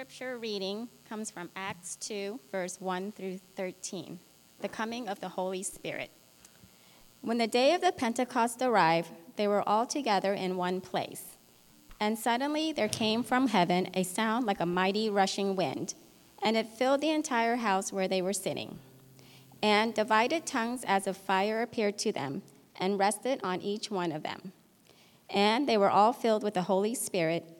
scripture reading comes from Acts 2, verse 1 through 13, the coming of the Holy Spirit. When the day of the Pentecost arrived, they were all together in one place. And suddenly there came from heaven a sound like a mighty rushing wind, and it filled the entire house where they were sitting. And divided tongues as of fire appeared to them and rested on each one of them. And they were all filled with the Holy Spirit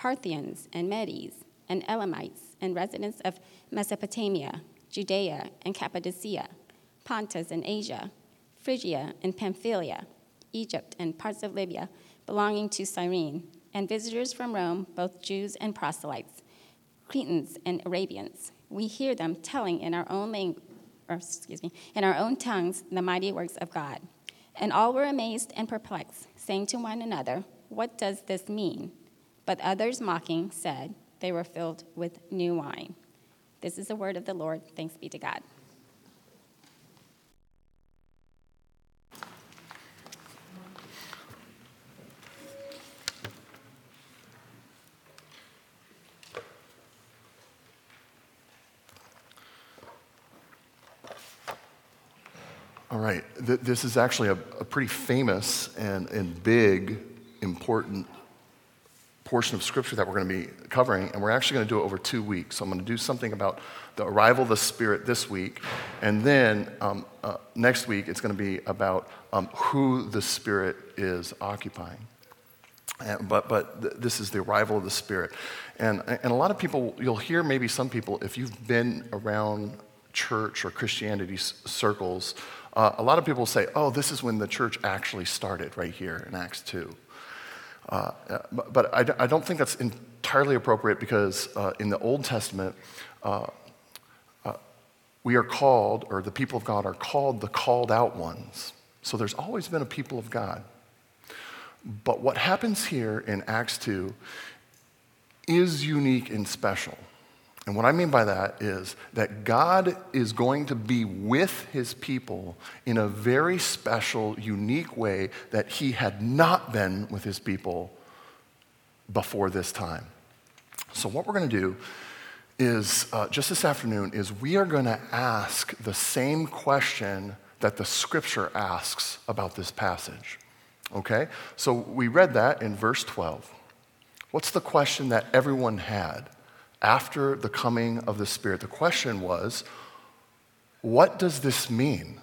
Parthians and Medes and Elamites and residents of Mesopotamia, Judea and Cappadocia, Pontus and Asia, Phrygia and Pamphylia, Egypt and parts of Libya belonging to Cyrene, and visitors from Rome, both Jews and proselytes, Cretans and Arabians. We hear them telling in our own language, or excuse me, in our own tongues the mighty works of God. And all were amazed and perplexed, saying to one another, What does this mean? But others, mocking, said they were filled with new wine. This is the word of the Lord. Thanks be to God. All right, this is actually a, a pretty famous and, and big, important portion of scripture that we're going to be covering, and we're actually going to do it over two weeks. So I'm going to do something about the arrival of the Spirit this week, and then um, uh, next week it's going to be about um, who the Spirit is occupying. And, but but th- this is the arrival of the Spirit. And, and a lot of people, you'll hear maybe some people, if you've been around church or Christianity s- circles, uh, a lot of people say, oh, this is when the church actually started right here in Acts 2. Uh, but I, I, don't think that's entirely appropriate because uh, in the Old Testament, uh, uh, we are called, or the people of God are called the called out ones. So there's always been a people of God. But what happens here in Acts 2 is unique and special. And what I mean by that is that God is going to be with his people in a very special, unique way that he had not been with his people before this time. So, what we're going to do is uh, just this afternoon is we are going to ask the same question that the scripture asks about this passage. Okay? So we read that in verse 12. What's the question that everyone had? After the coming of the Spirit. The question was, what does this mean?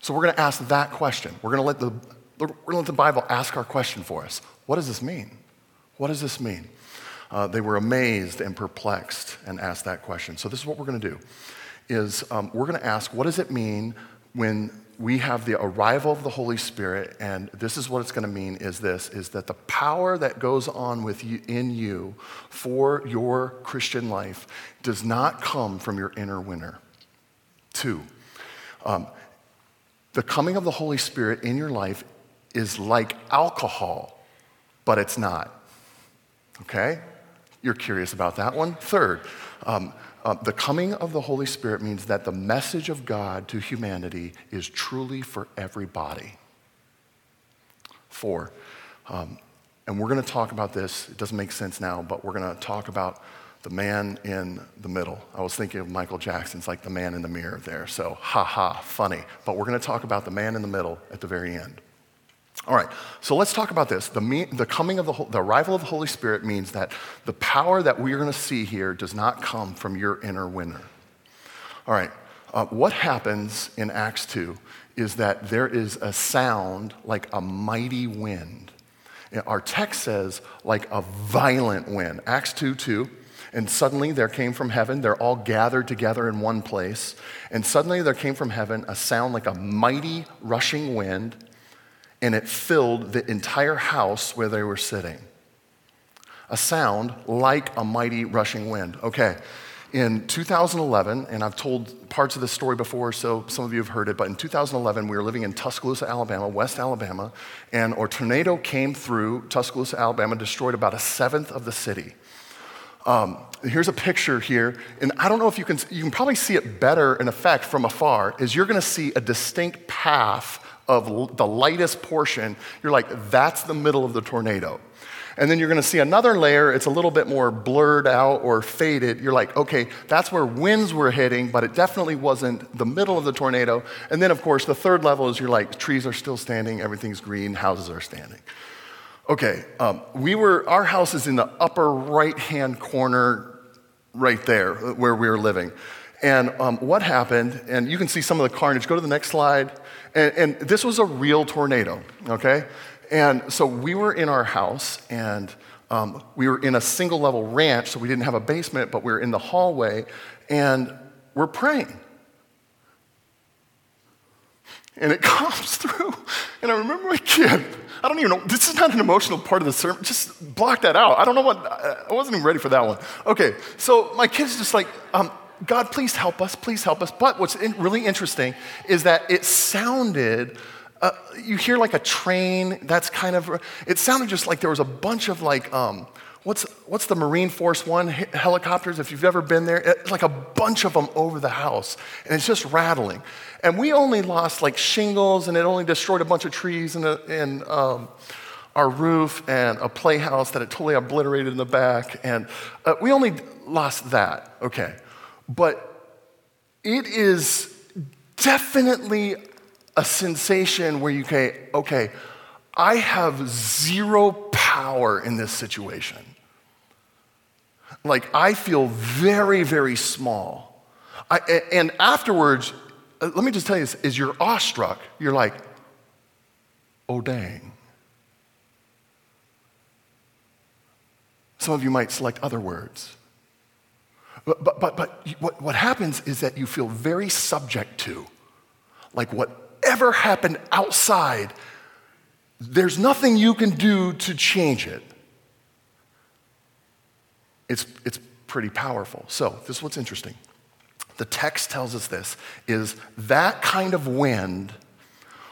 So we're going to ask that question. We're going to let the, we're going to let the Bible ask our question for us. What does this mean? What does this mean? Uh, they were amazed and perplexed and asked that question. So this is what we're going to do: is um, we're going to ask, what does it mean when we have the arrival of the Holy Spirit, and this is what it's going to mean is this is that the power that goes on with you, in you for your Christian life does not come from your inner winner. Two, um, the coming of the Holy Spirit in your life is like alcohol, but it's not. Okay? You're curious about that one. Third, um, uh, the coming of the Holy Spirit means that the message of God to humanity is truly for everybody. Four, um, and we're going to talk about this. It doesn't make sense now, but we're going to talk about the man in the middle. I was thinking of Michael Jackson's like the man in the mirror there. So, ha ha, funny. But we're going to talk about the man in the middle at the very end. All right, so let's talk about this. The, the coming of the, the arrival of the Holy Spirit means that the power that we are going to see here does not come from your inner winner. All right, uh, what happens in Acts 2 is that there is a sound like a mighty wind. Our text says, like a violent wind. Acts 2 2. And suddenly there came from heaven, they're all gathered together in one place. And suddenly there came from heaven a sound like a mighty rushing wind and it filled the entire house where they were sitting. a sound like a mighty rushing wind. Okay, in 2011, and I've told parts of this story before, so some of you have heard it, but in 2011, we were living in Tuscaloosa, Alabama, West Alabama, and a tornado came through Tuscaloosa, Alabama, destroyed about a seventh of the city. Um, here's a picture here, and I don't know if you can, you can probably see it better in effect from afar, is you're gonna see a distinct path of the lightest portion. You're like, that's the middle of the tornado. And then you're gonna see another layer, it's a little bit more blurred out or faded. You're like, okay, that's where winds were hitting, but it definitely wasn't the middle of the tornado. And then, of course, the third level is you're like, trees are still standing, everything's green, houses are standing. Okay, um, we were, our house is in the upper right hand corner right there where we were living. And um, what happened, and you can see some of the carnage. Go to the next slide. And, and this was a real tornado, okay? And so we were in our house, and um, we were in a single level ranch, so we didn't have a basement, but we were in the hallway, and we're praying. And it comes through. And I remember my kid I don't even know. This is not an emotional part of the sermon. Just block that out. I don't know what, I wasn't even ready for that one. Okay, so my kid's just like, um, God, please help us, please help us. But what's in, really interesting is that it sounded, uh, you hear like a train, that's kind of, it sounded just like there was a bunch of like, um, what's, what's the Marine Force One helicopters? If you've ever been there, it's like a bunch of them over the house, and it's just rattling. And we only lost like shingles, and it only destroyed a bunch of trees and, and um, our roof and a playhouse that it totally obliterated in the back. And uh, we only lost that, okay. But it is definitely a sensation where you say, okay, I have zero power in this situation. Like, I feel very, very small. I, and afterwards, uh, let me just tell you this, is you're awestruck. You're like, oh, dang. Some of you might select other words. But, but, but, but what, what happens is that you feel very subject to, like whatever happened outside, there's nothing you can do to change it. It's, it's pretty powerful. So, this is what's interesting the text tells us this is that kind of wind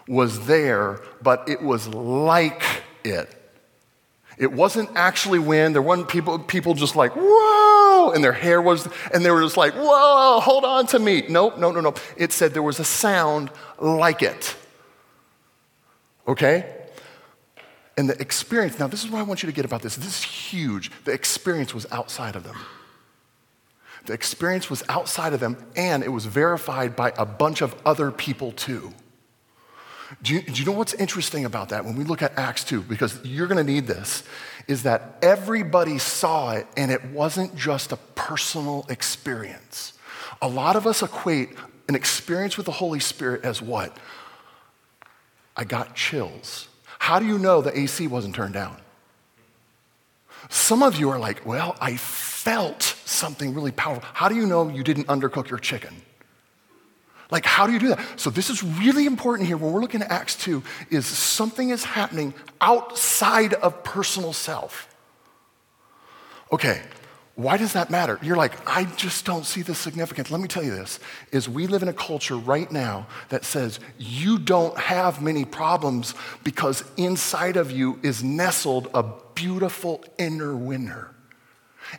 was there, but it was like it. It wasn't actually wind. There weren't people, people just like, whoa, and their hair was, and they were just like, whoa, hold on to me. Nope, no, no, no. It said there was a sound like it. Okay? And the experience, now this is what I want you to get about this. This is huge. The experience was outside of them. The experience was outside of them, and it was verified by a bunch of other people too. Do you, do you know what's interesting about that when we look at Acts 2? Because you're going to need this, is that everybody saw it, and it wasn't just a personal experience. A lot of us equate an experience with the Holy Spirit as what? I got chills. How do you know the AC wasn't turned down? Some of you are like, well, I felt something really powerful. How do you know you didn't undercook your chicken? Like, how do you do that? So, this is really important here when we're looking at Acts 2 is something is happening outside of personal self. Okay, why does that matter? You're like, I just don't see the significance. Let me tell you this is we live in a culture right now that says you don't have many problems because inside of you is nestled a beautiful inner winner.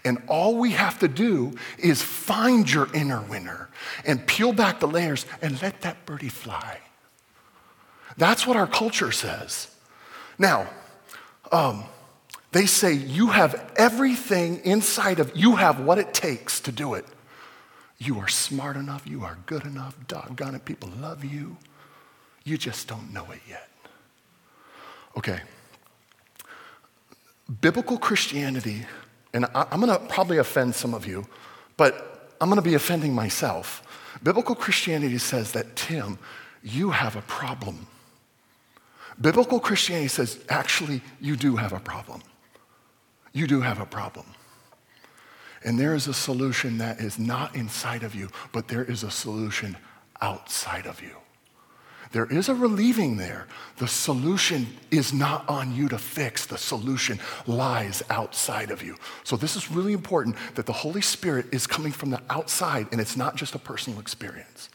And all we have to do is find your inner winner and peel back the layers and let that birdie fly. That's what our culture says. Now, um, they say you have everything inside of you have what it takes to do it. You are smart enough, you are good enough, doggone it, people love you. You just don't know it yet. Okay. Biblical Christianity and I, am going to probably offend some of you, but I'm going to be offending myself. Biblical Christianity says that, Tim, you have a problem. Biblical Christianity says, actually, you do have a problem. You do have a problem. And there is a solution that is not inside of you, but there is a solution outside of you. There is a relieving there. The solution is not on you to fix, the solution lies outside of you. So, this is really important that the Holy Spirit is coming from the outside and it's not just a personal experience.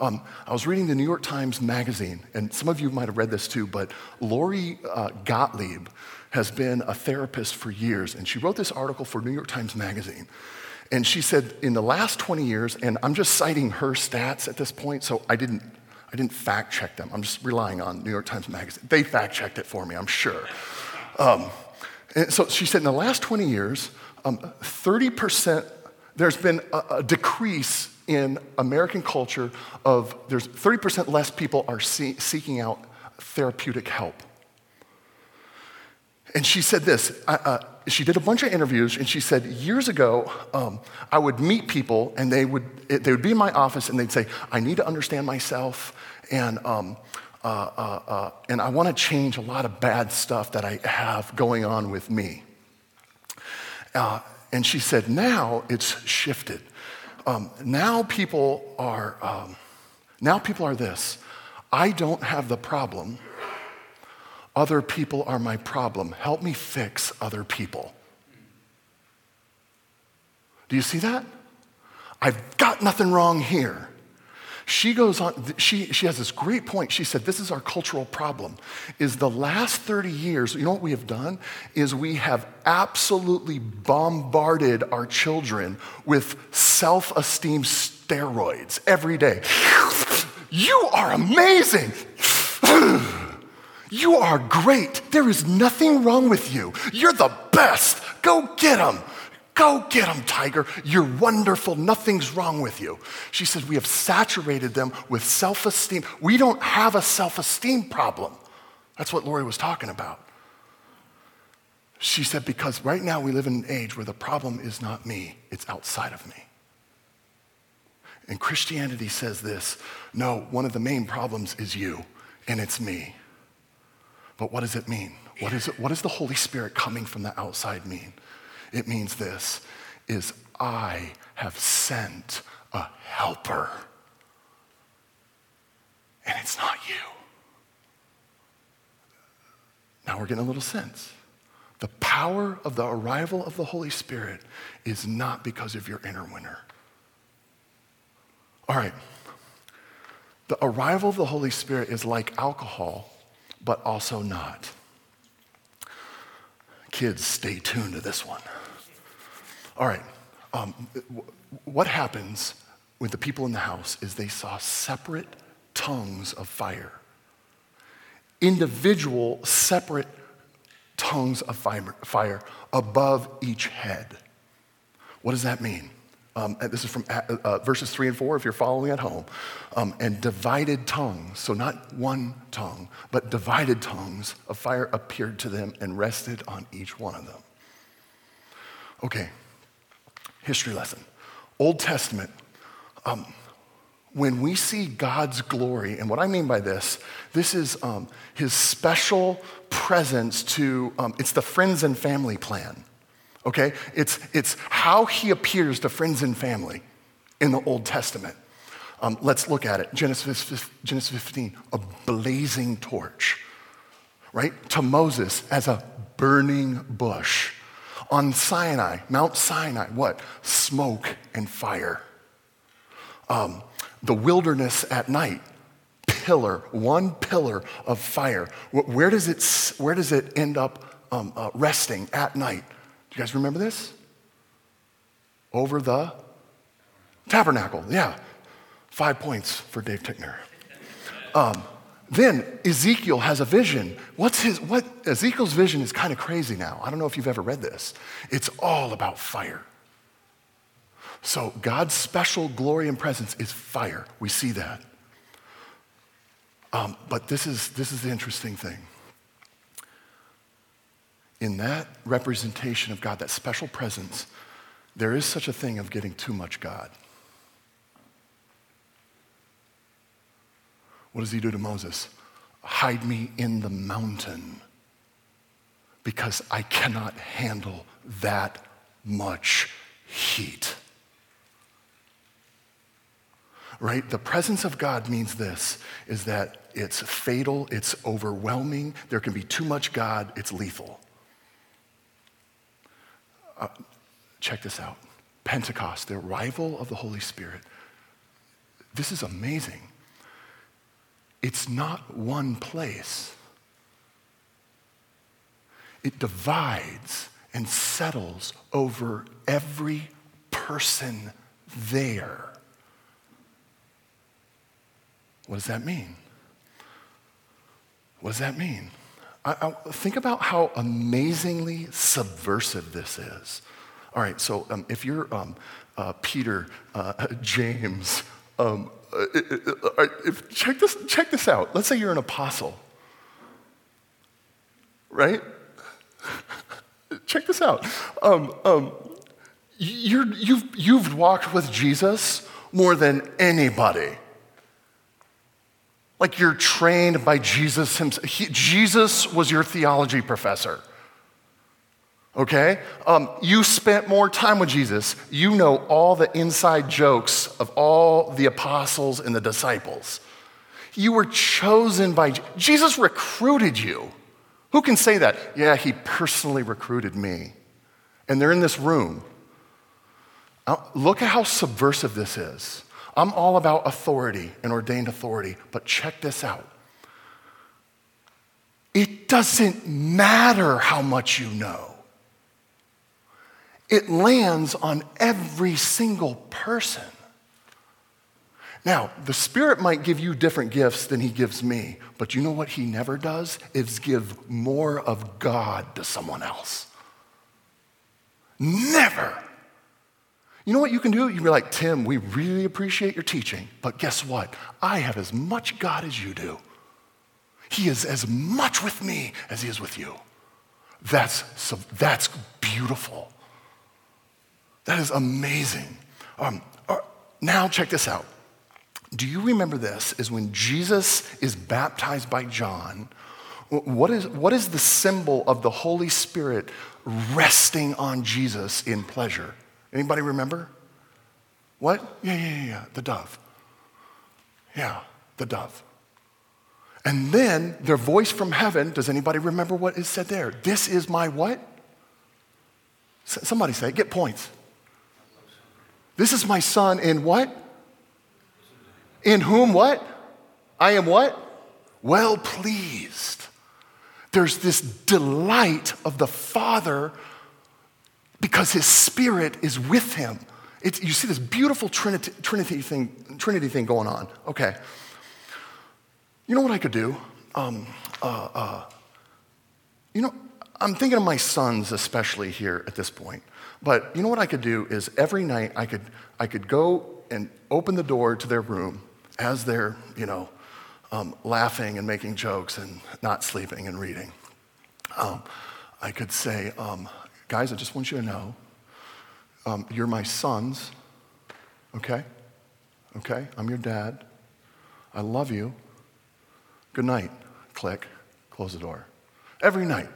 Um, I was reading the New York Times Magazine, and some of you might have read this too, but Lori uh, Gottlieb has been a therapist for years, and she wrote this article for New York Times Magazine. And she said, in the last 20 years, and I'm just citing her stats at this point, so I didn't, I didn't fact check them. I'm just relying on New York Times Magazine. They fact checked it for me, I'm sure. Um, and so she said, in the last 20 years, um, 30%, there's been a, a decrease in American culture of there's 30% less people are see, seeking out therapeutic help. And she said this. Uh, she did a bunch of interviews, and she said years ago, um, I would meet people, and they would they would be in my office, and they'd say, "I need to understand myself, and um, uh, uh, uh and I want to change a lot of bad stuff that I have going on with me." Uh, and she said, "Now it's shifted. Um, now people are, um, now people are this. I don't have the problem. Other people are my problem. Help me fix other people. Do you see that? I've got nothing wrong here. She goes on, she, she has this great point. She said, This is our cultural problem. Is the last 30 years, you know what we have done? Is we have absolutely bombarded our children with self esteem steroids every day. You are amazing. You are great. There is nothing wrong with you. You're the best. Go get them. Go get them, tiger. You're wonderful. Nothing's wrong with you. She said, We have saturated them with self esteem. We don't have a self esteem problem. That's what Lori was talking about. She said, Because right now we live in an age where the problem is not me, it's outside of me. And Christianity says this no, one of the main problems is you, and it's me. But what does it mean? What, is it, what does the Holy Spirit coming from the outside mean? It means this is I have sent a helper. And it's not you. Now we're getting a little sense. The power of the arrival of the Holy Spirit is not because of your inner winner. All right. The arrival of the Holy Spirit is like alcohol, but also not. Kids, stay tuned to this one. All right. Um, what happens with the people in the house is they saw separate tongues of fire, individual, separate tongues of fire above each head. What does that mean? Um, this is from uh, uh, verses three and four, if you're following at home. Um, and divided tongues, so not one tongue, but divided tongues of fire appeared to them and rested on each one of them. Okay, history lesson. Old Testament, um, when we see God's glory, and what I mean by this, this is um, his special presence to, um, it's the friends and family plan, okay? It's, it's how he appears to friends and family in the Old Testament. Um, let's look at it. Genesis, Genesis 15, a blazing torch, right? To Moses as a burning bush. On Sinai, Mount Sinai, what? Smoke and fire. Um, the wilderness at night, pillar, one pillar of fire. Where does it, where does it end up um, uh, resting at night? You guys remember this? Over the tabernacle, yeah. Five points for Dave Tickner. Um, then Ezekiel has a vision. What's his, what, Ezekiel's vision is kind of crazy now. I don't know if you've ever read this. It's all about fire. So God's special glory and presence is fire. We see that. Um, but this is, this is the interesting thing. In that representation of God, that special presence, there is such a thing of getting too much God. What does he do to Moses? Hide me in the mountain because I cannot handle that much heat. right? The presence of God means this is that it's fatal, it's overwhelming, there can be too much God, it's lethal. Uh, check this out Pentecost, the arrival of the Holy Spirit. This is amazing. It's not one place, it divides and settles over every person there. What does that mean? What does that mean? I, I, think about how amazingly subversive this is. All right, so um, if you're um, uh, Peter, uh, James, um, uh, uh, if, check, this, check this out. Let's say you're an apostle, right? check this out. Um, um, you've, you've walked with Jesus more than anybody. Like you're trained by Jesus himself. He, Jesus was your theology professor. Okay? Um, you spent more time with Jesus. You know all the inside jokes of all the apostles and the disciples. You were chosen by Jesus recruited you. Who can say that? Yeah, he personally recruited me. And they're in this room. Look at how subversive this is. I'm all about authority and ordained authority, but check this out. It doesn't matter how much you know, it lands on every single person. Now, the Spirit might give you different gifts than He gives me, but you know what He never does? Is give more of God to someone else. Never. You know what you can do? You can be like, Tim, we really appreciate your teaching, but guess what? I have as much God as you do. He is as much with me as he is with you. That's, so, that's beautiful. That is amazing. Um, uh, now, check this out. Do you remember this? Is when Jesus is baptized by John, what is, what is the symbol of the Holy Spirit resting on Jesus in pleasure? Anybody remember? What? Yeah, yeah, yeah, yeah, the dove. Yeah, the dove. And then their voice from heaven, does anybody remember what is said there? This is my what? Somebody say, get points. This is my son in what? In whom what? I am what? Well pleased. There's this delight of the Father because his spirit is with him. It's, you see this beautiful Trinity, Trinity, thing, Trinity thing going on. Okay. You know what I could do? Um, uh, uh, you know, I'm thinking of my sons, especially here at this point. But you know what I could do is every night I could, I could go and open the door to their room as they're, you know, um, laughing and making jokes and not sleeping and reading. Um, I could say, um, Guys, I just want you to know um, you're my sons, okay? Okay? I'm your dad. I love you. Good night. Click. Close the door. Every night.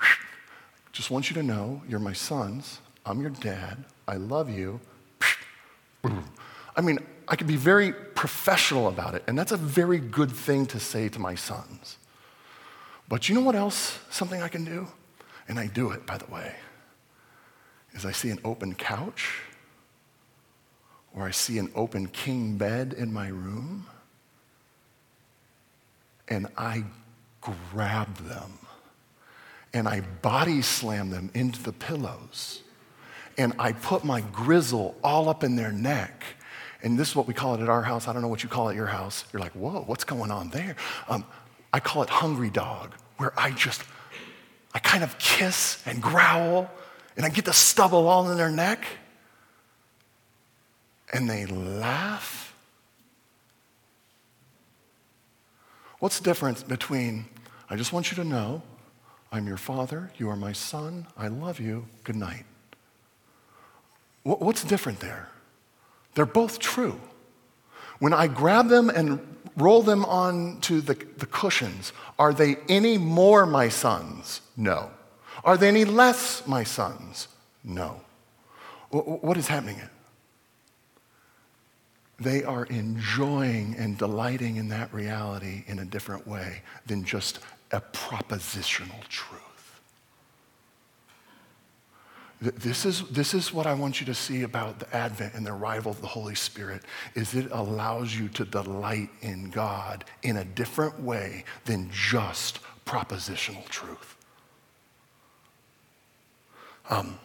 Just want you to know you're my sons. I'm your dad. I love you. I mean, I could be very professional about it, and that's a very good thing to say to my sons. But you know what else? Something I can do? And I do it, by the way is I see an open couch or I see an open king bed in my room and I grab them and I body slam them into the pillows and I put my grizzle all up in their neck. And this is what we call it at our house. I don't know what you call it at your house. You're like, whoa, what's going on there? Um, I call it hungry dog, where I just, I kind of kiss and growl and I get the stubble all in their neck. And they laugh. What's the difference between, I just want you to know, I'm your father, you are my son, I love you, good night? What's different there? They're both true. When I grab them and roll them onto the, the cushions, are they any more my sons? No. Are they any less my sons? No. What is happening? they are enjoying and delighting in that reality in a different way than just a propositional truth. This is, this is what I want you to see about the advent and the arrival of the Holy Spirit is it allows you to delight in God in a different way than just propositional truth. Um,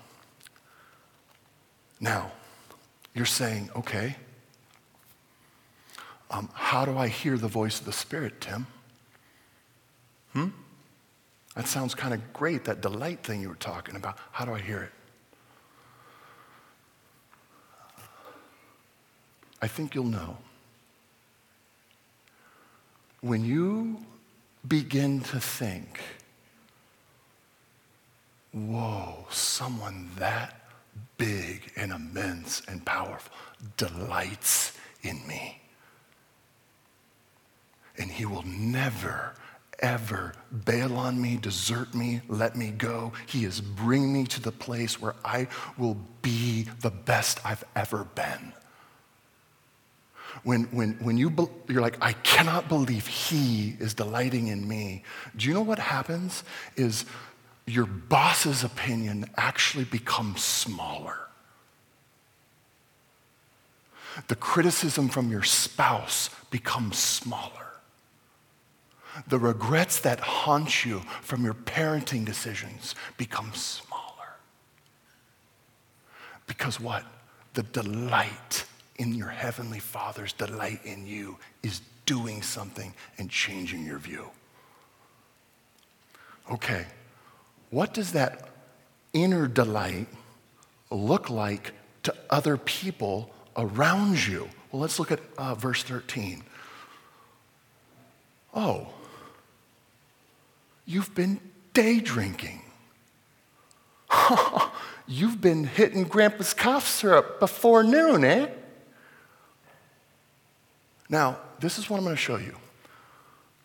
now, you're saying, okay, um, how do I hear the voice of the Spirit, Tim? Hmm? That sounds kind of great, that delight thing you were talking about. How do I hear it? I think you'll know. When you begin to think, whoa, someone that big and immense and powerful delights in me. And he will never, ever bail on me, desert me, let me go. He is bringing me to the place where I will be the best I've ever been. When, when, when you be, you're like, I cannot believe he is delighting in me, do you know what happens? Is your boss's opinion actually becomes smaller. The criticism from your spouse becomes smaller. The regrets that haunt you from your parenting decisions become smaller. Because what? The delight in your heavenly Father's delight in you is doing something and changing your view. Okay, what does that inner delight look like to other people around you? Well, let's look at uh, verse 13. Oh, you've been day drinking. you've been hitting Grandpa's cough syrup before noon, eh? Now, this is what I'm going to show you.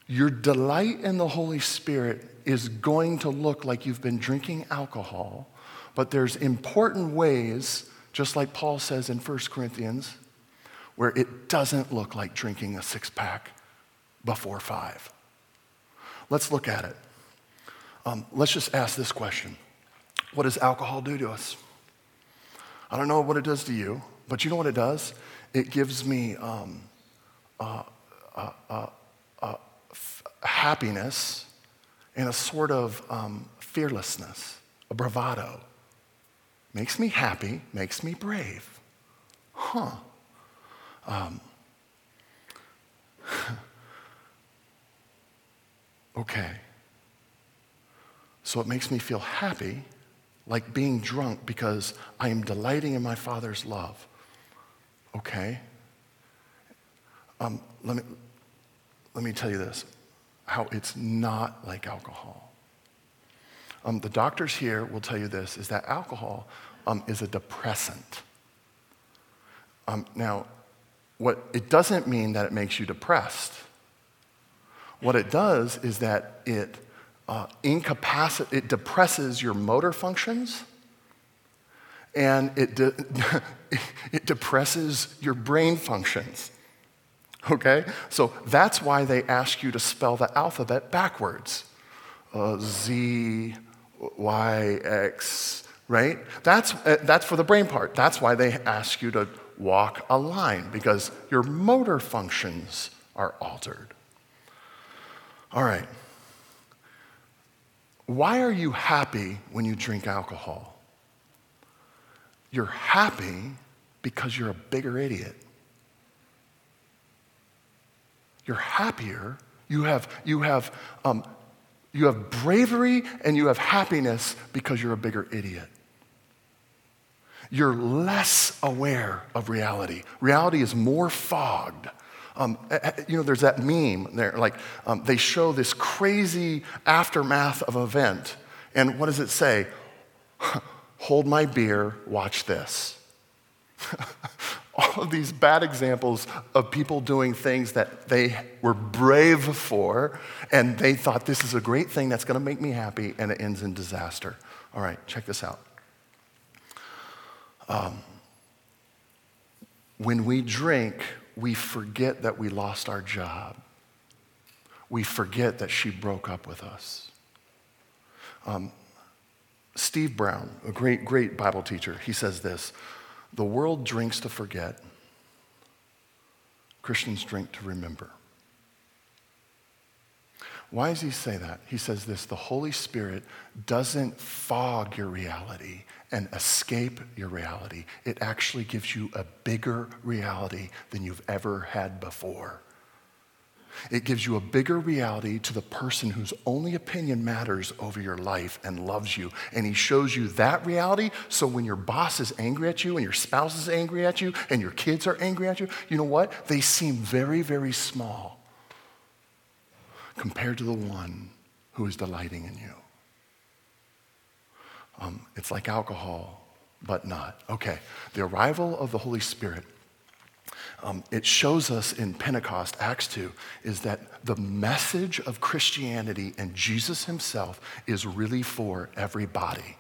Your delight in the Holy Spirit is going to look like you've been drinking alcohol, but there's important ways, just like Paul says in 1 Corinthians, where it doesn't look like drinking a six pack before five. Let's look at it. Um, let's just ask this question What does alcohol do to us? I don't know what it does to you, but you know what it does? It gives me um, uh, uh, uh, uh f- happiness and a sort of um, fearlessness, a bravado. Makes me happy, makes me brave. Huh. Um, okay. So it makes me feel happy, like being drunk, because I am delighting in my Father's love. Okay. Um, let, me, let me tell you this how it's not like alcohol. Um, the doctors here will tell you this is that alcohol um, is a depressant. Um, now, what it doesn't mean that it makes you depressed. What it does is that it uh, it depresses your motor functions and it, de- it depresses your brain functions. Okay? So that's why they ask you to spell the alphabet backwards uh, Z, Y, X, right? That's, uh, that's for the brain part. That's why they ask you to walk a line, because your motor functions are altered. All right. Why are you happy when you drink alcohol? You're happy because you're a bigger idiot. You're happier. You have, you have, um, you have bravery and you have happiness because you're a bigger idiot. You're less aware of reality. Reality is more fogged. Um, you know, there's that meme there, like um, they show this crazy aftermath of event, and what does it say? Hold my beer, watch this. all of these bad examples of people doing things that they were brave for, and they thought this is a great thing that's going to make me happy, and it ends in disaster. All right, check this out. Um, when we drink, we forget that we lost our job. We forget that she broke up with us. Um, Steve Brown, a great, great Bible teacher, he says this The world drinks to forget, Christians drink to remember. Why does he say that? He says this the Holy Spirit doesn't fog your reality and escape your reality. It actually gives you a bigger reality than you've ever had before. It gives you a bigger reality to the person whose only opinion matters over your life and loves you. And he shows you that reality so when your boss is angry at you and your spouse is angry at you and your kids are angry at you, you know what? They seem very, very small compared to the one who is delighting in you. Um, it's like alcohol, but not. Okay, the arrival of the Holy Spirit. Um, it shows us in Pentecost, Acts 2, is that the message of Christianity and Jesus himself is really for everybody.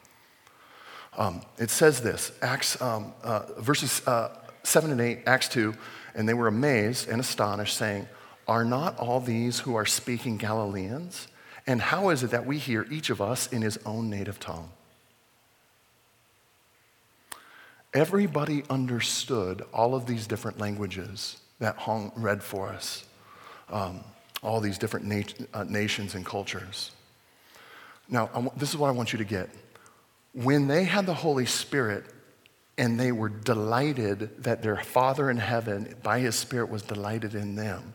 Um, it says this, Acts, um, uh, verses uh, 7 and 8, Acts 2, and they were amazed and astonished, saying, Are not all these who are speaking Galileans? And how is it that we hear each of us in his own native tongue? Everybody understood all of these different languages that Hong read for us, um, all these different nat- uh, nations and cultures. Now, this is what I want you to get. When they had the Holy Spirit and they were delighted that their Father in heaven, by His Spirit, was delighted in them,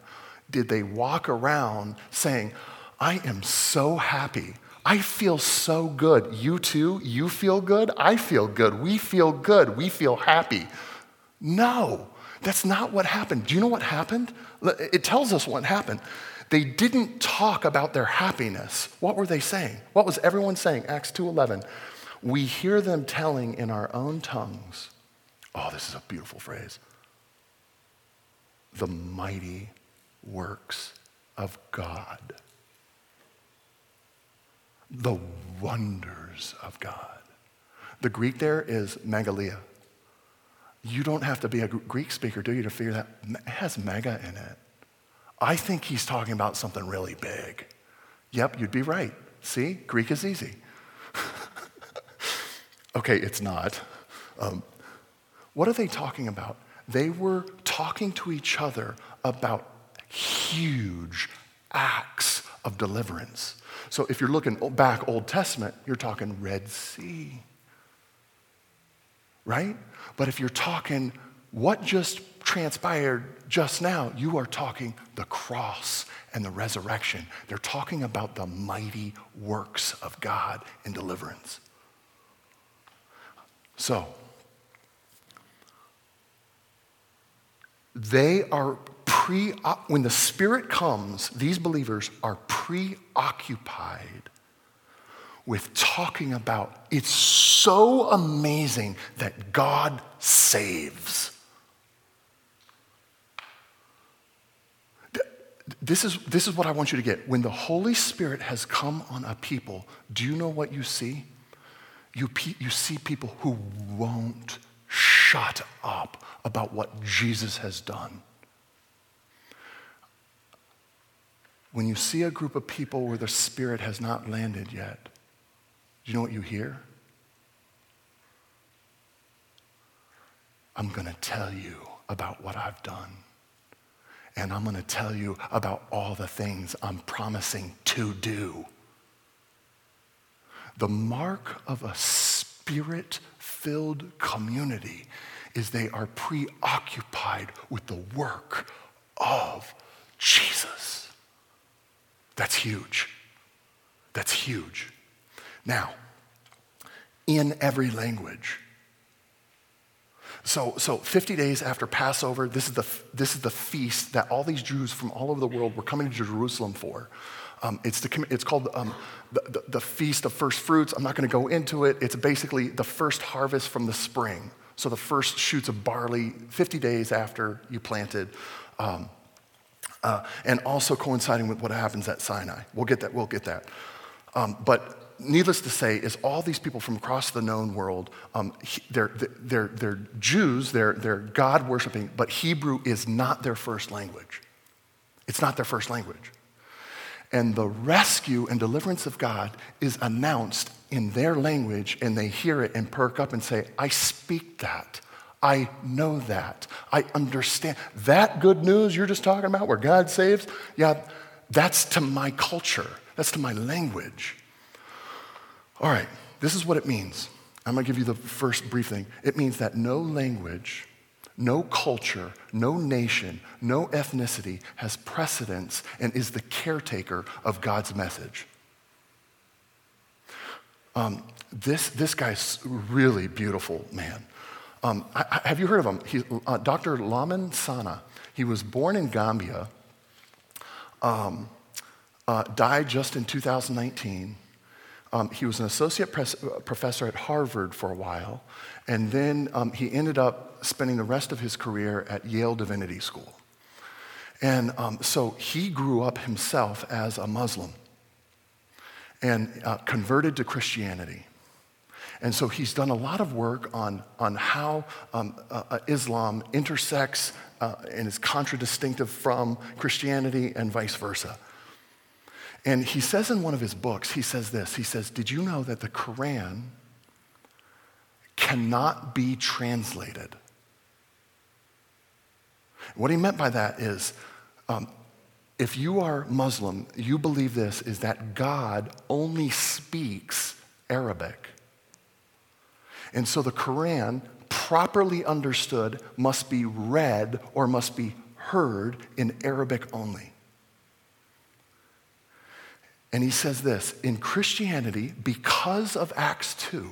did they walk around saying, I am so happy I feel so good. You too? You feel good? I feel good. We feel good. We feel happy. No, that's not what happened. Do you know what happened? It tells us what happened. They didn't talk about their happiness. What were they saying? What was everyone saying? Acts 2:11. We hear them telling in our own tongues. Oh, this is a beautiful phrase. The mighty works of God the wonders of God. The Greek there is megaleia. You don't have to be a Greek speaker, do you, to figure that it has mega in it. I think he's talking about something really big. Yep, you'd be right. See, Greek is easy. okay, it's not. Um, what are they talking about? They were talking to each other about huge acts of deliverance. So if you're looking back Old Testament, you're talking Red Sea. Right? But if you're talking what just transpired just now, you are talking the cross and the resurrection. They're talking about the mighty works of God in deliverance. So, they are pre, when the Spirit comes, these believers are preoccupied with talking about it's so amazing that God saves. This is, this is what I want you to get. When the Holy Spirit has come on a people, do you know what you see? You, you see people who won't shut up about what Jesus has done. When you see a group of people where the Spirit has not landed yet, do you know what you hear? I'm going to tell you about what I've done. And I'm going to tell you about all the things I'm promising to do. The mark of a spirit filled community is they are preoccupied with the work of Jesus. That's huge. That's huge. Now, in every language. So, so 50 days after Passover, this is, the, this is the feast that all these Jews from all over the world were coming to Jerusalem for. Um, it's, the, it's called um, the, the, the, Feast of First Fruits. I'm not going to go into it. It's basically the first harvest from the spring. So the first shoots of barley 50 days after you planted. Um, uh, and also coinciding with what happens at Sinai. We'll get that, we'll get that. Um, but needless to say, is all these people from across the known world, um, he, they're, they're, they're Jews, they're, they're God worshiping, but Hebrew is not their first language. It's not their first language. And the rescue and deliverance of God is announced in their language, and they hear it and perk up and say, I speak that. I know that. I understand. That good news you're just talking about, where God saves, yeah, that's to my culture, that's to my language. All right, this is what it means. I'm going to give you the first brief thing. It means that no language, no culture, no nation, no ethnicity has precedence and is the caretaker of God's message. Um, this, this guy's really beautiful man. Um, I, I, have you heard of him? He, uh, Dr. Lamin Sanneh. He was born in Gambia, um, uh, died just in 2019. Um, he was an associate pres- professor at Harvard for a while, and then um, he ended up spending the rest of his career at Yale Divinity School. And um, so he grew up himself as a Muslim and uh, converted to Christianity. And so he's done a lot of work on, on how um, uh, uh Islam intersects uh, and is contradistinctive from Christianity and vice versa. And he says in one of his books, he says this He says, Did you know that the Quran cannot be translated? What he meant by that is, um, if you are Muslim, you believe this is that God only speaks Arabic. And so the Quran, properly understood, must be read or must be heard in Arabic only. And he says this in Christianity, because of Acts 2,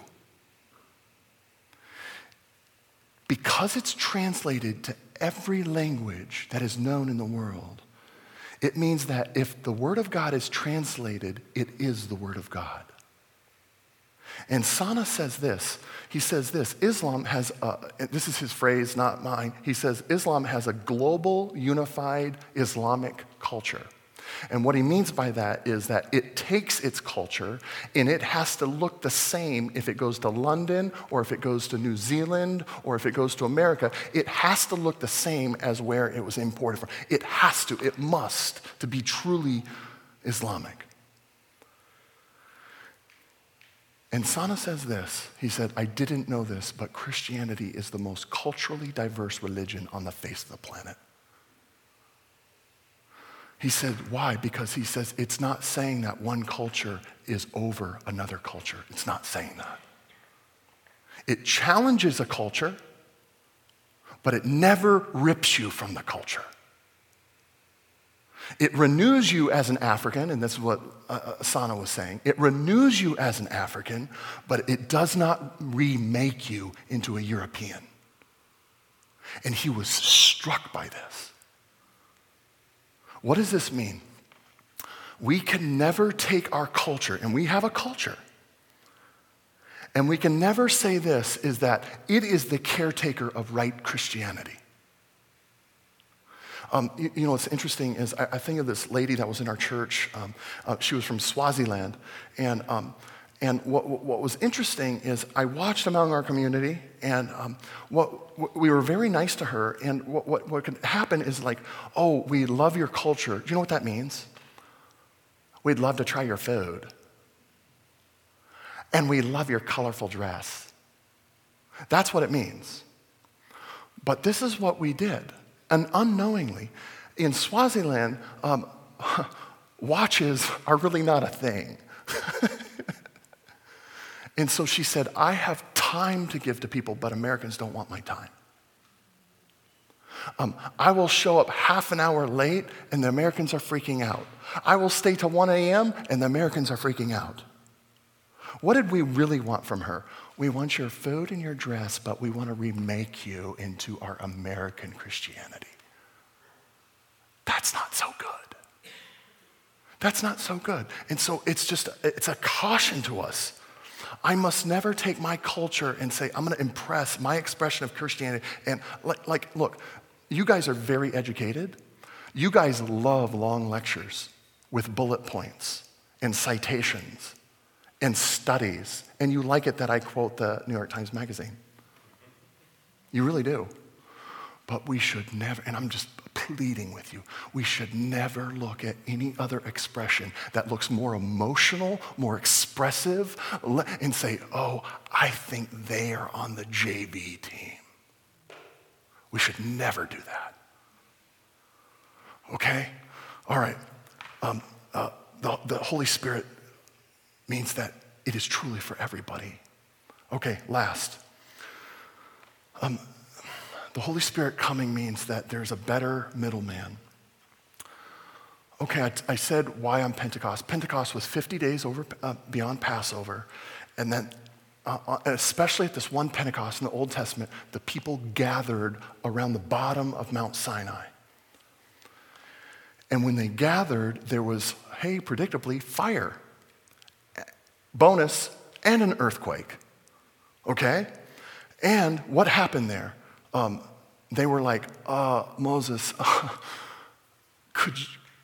because it's translated to every language that is known in the world, it means that if the Word of God is translated, it is the Word of God. And Sanneh says this. He says this Islam has, a, this is his phrase, not mine. He says Islam has a global, unified Islamic culture. And what he means by that is that it takes its culture and it has to look the same if it goes to London or if it goes to New Zealand or if it goes to America. It has to look the same as where it was imported from. It has to, it must, to be truly Islamic. And Sanneh says this. He said, I didn't know this, but Christianity is the most culturally diverse religion on the face of the planet. He said, Why? Because he says it's not saying that one culture is over another culture. It's not saying that. It challenges a culture, but it never rips you from the culture. It renews you as an African, and this is what uh, uh was saying. It renews you as an African, but it does not remake you into a European. And he was struck by this. What does this mean? We can never take our culture, and we have a culture, and we can never say this is that it is the caretaker of right Christianity. Um, you, you, know, what's interesting is I, I, think of this lady that was in our church. Um, uh, she was from Swaziland, and um, and what, what was interesting is I watched among our community, and um, what, we were very nice to her. And what, what, what could happen is like, oh, we love your culture. Do you know what that means? We'd love to try your food. And we love your colorful dress. That's what it means. But this is what we did. And unknowingly, in Swaziland, um, watches are really not a thing. And so she said, I have time to give to people, but Americans don't want my time. Um, I will show up half an hour late and the Americans are freaking out. I will stay till 1 a.m. and the Americans are freaking out. What did we really want from her? We want your food and your dress, but we want to remake you into our American Christianity. That's not so good. That's not so good. And so it's just, it's a caution to us I must never take my culture and say, I'm going to impress my expression of Christianity. And like, like, look, you guys are very educated. You guys love long lectures with bullet points and citations and studies, and you like it that I quote the New York Times Magazine. You really do. But we should never, and I'm just pleading with you, we should never look at any other expression that looks more emotional, more expressive, and say, oh, I think they are on the JV team. We should never do that. Okay? All right. Um, uh, the, the Holy Spirit means that it is truly for everybody. Okay, last. Um, the Holy Spirit coming means that there's a better middleman. Okay, I, I said why on Pentecost. Pentecost was 50 days over uh, beyond Passover, and then uh, uh, especially at this one Pentecost in the Old Testament, the people gathered around the bottom of Mount Sinai. And when they gathered, there was, hey, predictably, fire. Bonus, and an earthquake. Okay? And what happened there? Um, they were like, uh, Moses, uh, could,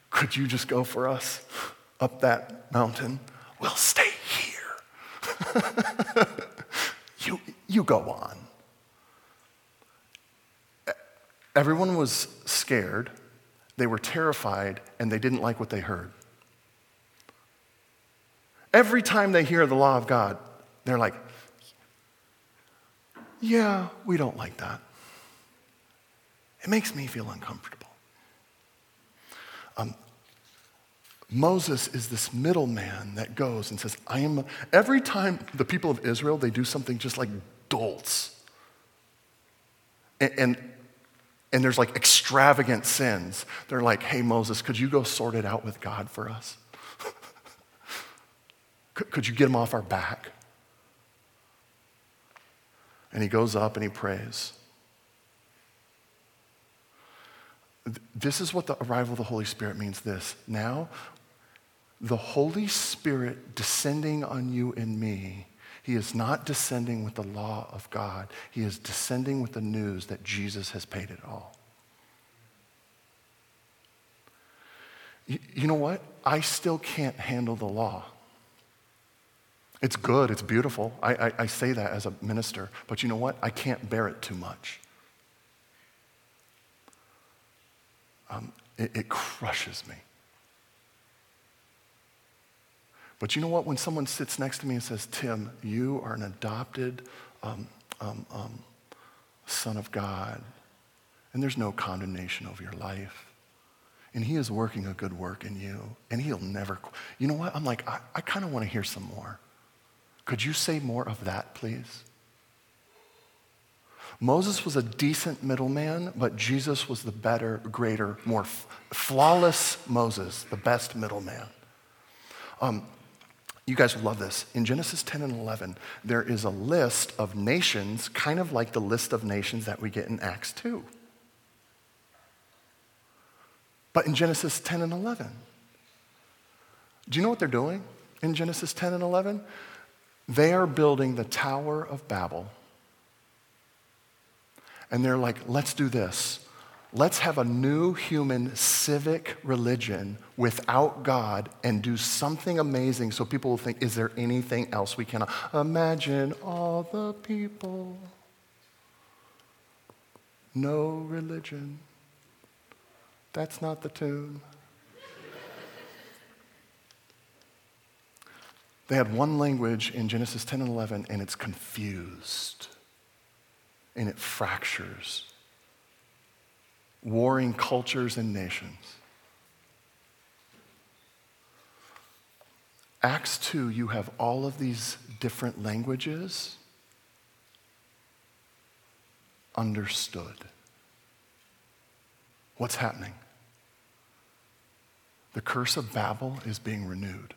could you just go for us up that mountain? We'll stay here. you, you go on. Everyone was scared they were terrified and they didn't like what they heard. Every time they hear the law of God, they're like, yeah, we don't like that. It makes me feel uncomfortable. Um, Moses is this middleman that goes and says, I am. Every time the people of Israel, they do something just like dolts. And, and and there's like extravagant sins. They're like, hey, Moses, could you go sort it out with God for us? Could you get him off our back? And he goes up and he prays. This is what the arrival of the Holy Spirit means this. Now, the Holy Spirit descending on you and me he is not descending with the law of God. He is descending with the news that Jesus has paid it all. You, you know what? I still can't handle the law. It's good, it's beautiful. I, I, I, say that as a minister, but you know what? I can't bear it too much. Um, it, it crushes me. But you know what? When someone sits next to me and says, Tim, you are an adopted um, um, um, son of God, and there's no condemnation over your life, and he is working a good work in you, and he'll never, you know what? I'm like, I, I kind of want to hear some more. Could you say more of that, please? Moses was a decent middleman, but Jesus was the better, greater, more flawless Moses, the best middleman. Um, you guys will love this. In Genesis 10 and 11, there is a list of nations, kind of like the list of nations that we get in Acts 2. But in Genesis 10 and 11, do you know what they're doing in Genesis 10 and 11? They are building the Tower of Babel. And they're like, let's do this let's have a new human civic religion without God and do something amazing so people will think, is there anything else we can imagine all the people? No religion. That's not the tune. They had one language in Genesis 10 and 11, and it's confused and it fractures warring cultures and nations. Acts 2, you have all of these different languages understood. What's happening? The curse of Babel is being renewed.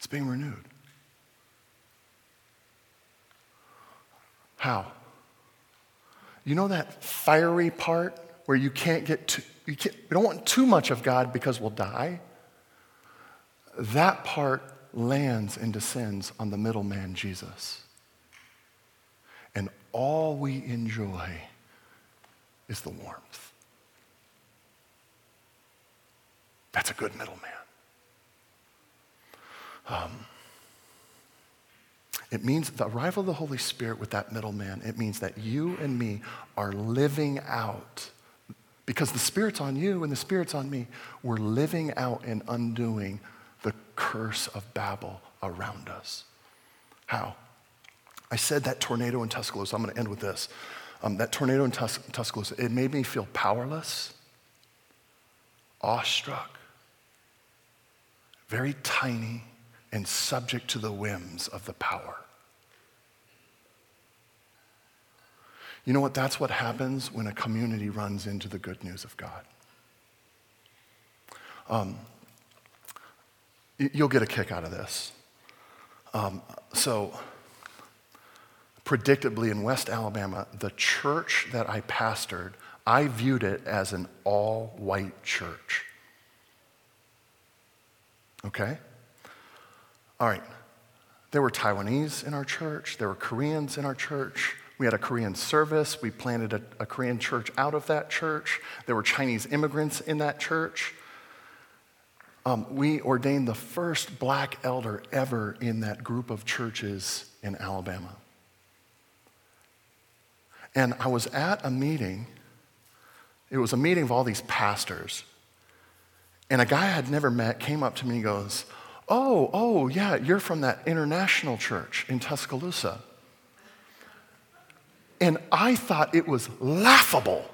It's being renewed. How? You know that fiery part where you can't get too, you, can't, you don't want too much of God because we'll die? That part lands and descends on the middleman, Jesus. And all we enjoy is the warmth. That's a good middleman. It means the arrival of the Holy Spirit with that middleman, it means that you and me are living out, because the Spirit's on you and the Spirit's on me, we're living out and undoing the curse of Babel around us. How? I said that tornado in Tuscaloosa, I'm going to end with this. Um, that tornado in Tus- Tuscaloosa, it made me feel powerless, awestruck, very tiny, and subject to the whims of the power. You know what? That's what happens when a community runs into the good news of God. Um, you'll get a kick out of this. Um, so, predictably, in West Alabama, the church that I pastored, I viewed it as an all white church. Okay? All right. There were Taiwanese in our church, there were Koreans in our church. We had a Korean service. We planted a, a, Korean church out of that church. There were Chinese immigrants in that church. Um, we ordained the first black elder ever in that group of churches in Alabama. And I was at a meeting, it was a meeting of all these pastors. And a guy I had never met came up to me and goes, Oh, oh, yeah, you're from that international church in Tuscaloosa. And I thought it was laughable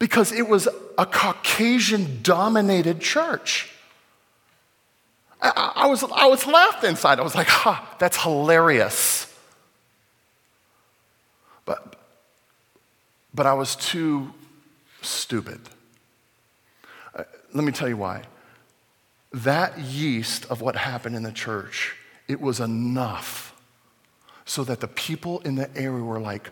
because it was a Caucasian dominated church. I, I, was, I was laughing inside. I was like, ha, that's hilarious. But, but I was too stupid. Uh, let me tell you why. That yeast of what happened in the church, it was enough so that the people in the area were like,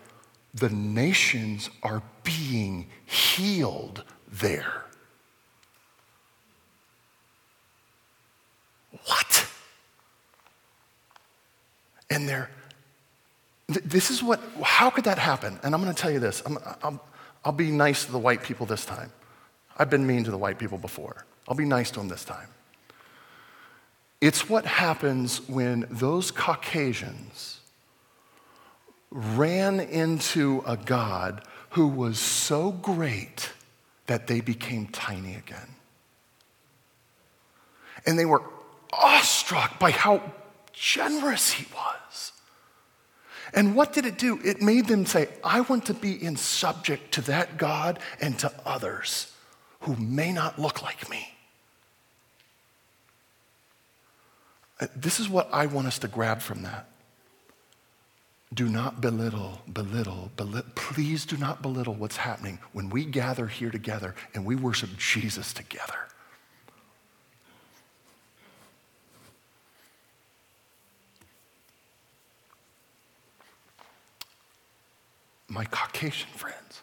the nations are being healed there. What? And they're, this is what, how could that happen? And I'm going to tell you this. I'm, I'll, I'll be nice to the white people this time. I've been mean to the white people before. I'll be nice to them this time. It's what happens when those Caucasians ran into a God who was so great that they became tiny again. And they were awestruck by how generous he was. And what did it do? It made them say, I want to be in subject to that God and to others who may not look like me. Uh, this is what I want us to grab from that. Do not belittle, belittle, belittle. Please do not belittle what's happening when we gather here together and we worship Jesus together. My Caucasian friends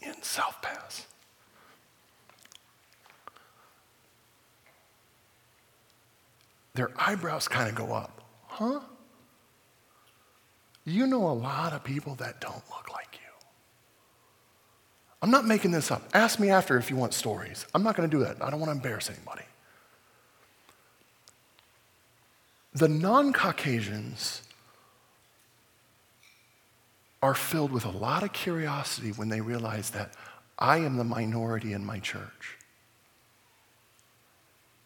in South Pass. Their eyebrows kind of go up. Huh? You know a lot of people that don't look like you. I'm not making this up. Ask me after if you want stories. I'm not going to do that. I don't want to embarrass anybody. The non Caucasians are filled with a lot of curiosity when they realize that I am the minority in my church.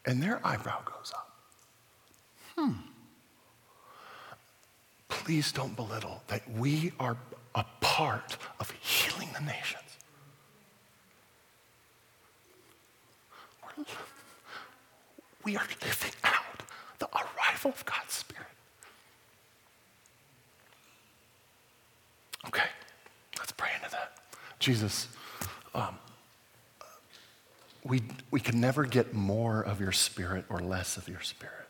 And their eyebrow goes up. Hmm please don't belittle that we are a part of healing the nations. We are living out the arrival of God's Spirit. Okay, let's pray into that. Jesus, um, we, we can never get more of your Spirit or less of your Spirit.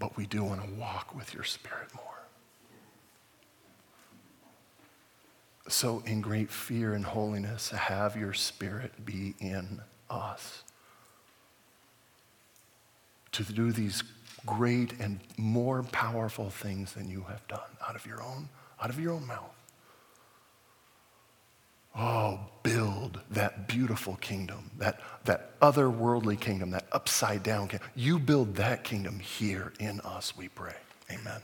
But we do want to walk with your Spirit more. So, in great fear and holiness, have your Spirit be in us to do these great and more powerful things than you have done out of your own, out of your own mouth. Oh, build that beautiful kingdom, that, that otherworldly kingdom, that upside down kingdom. You build that kingdom here in us, we pray. Amen.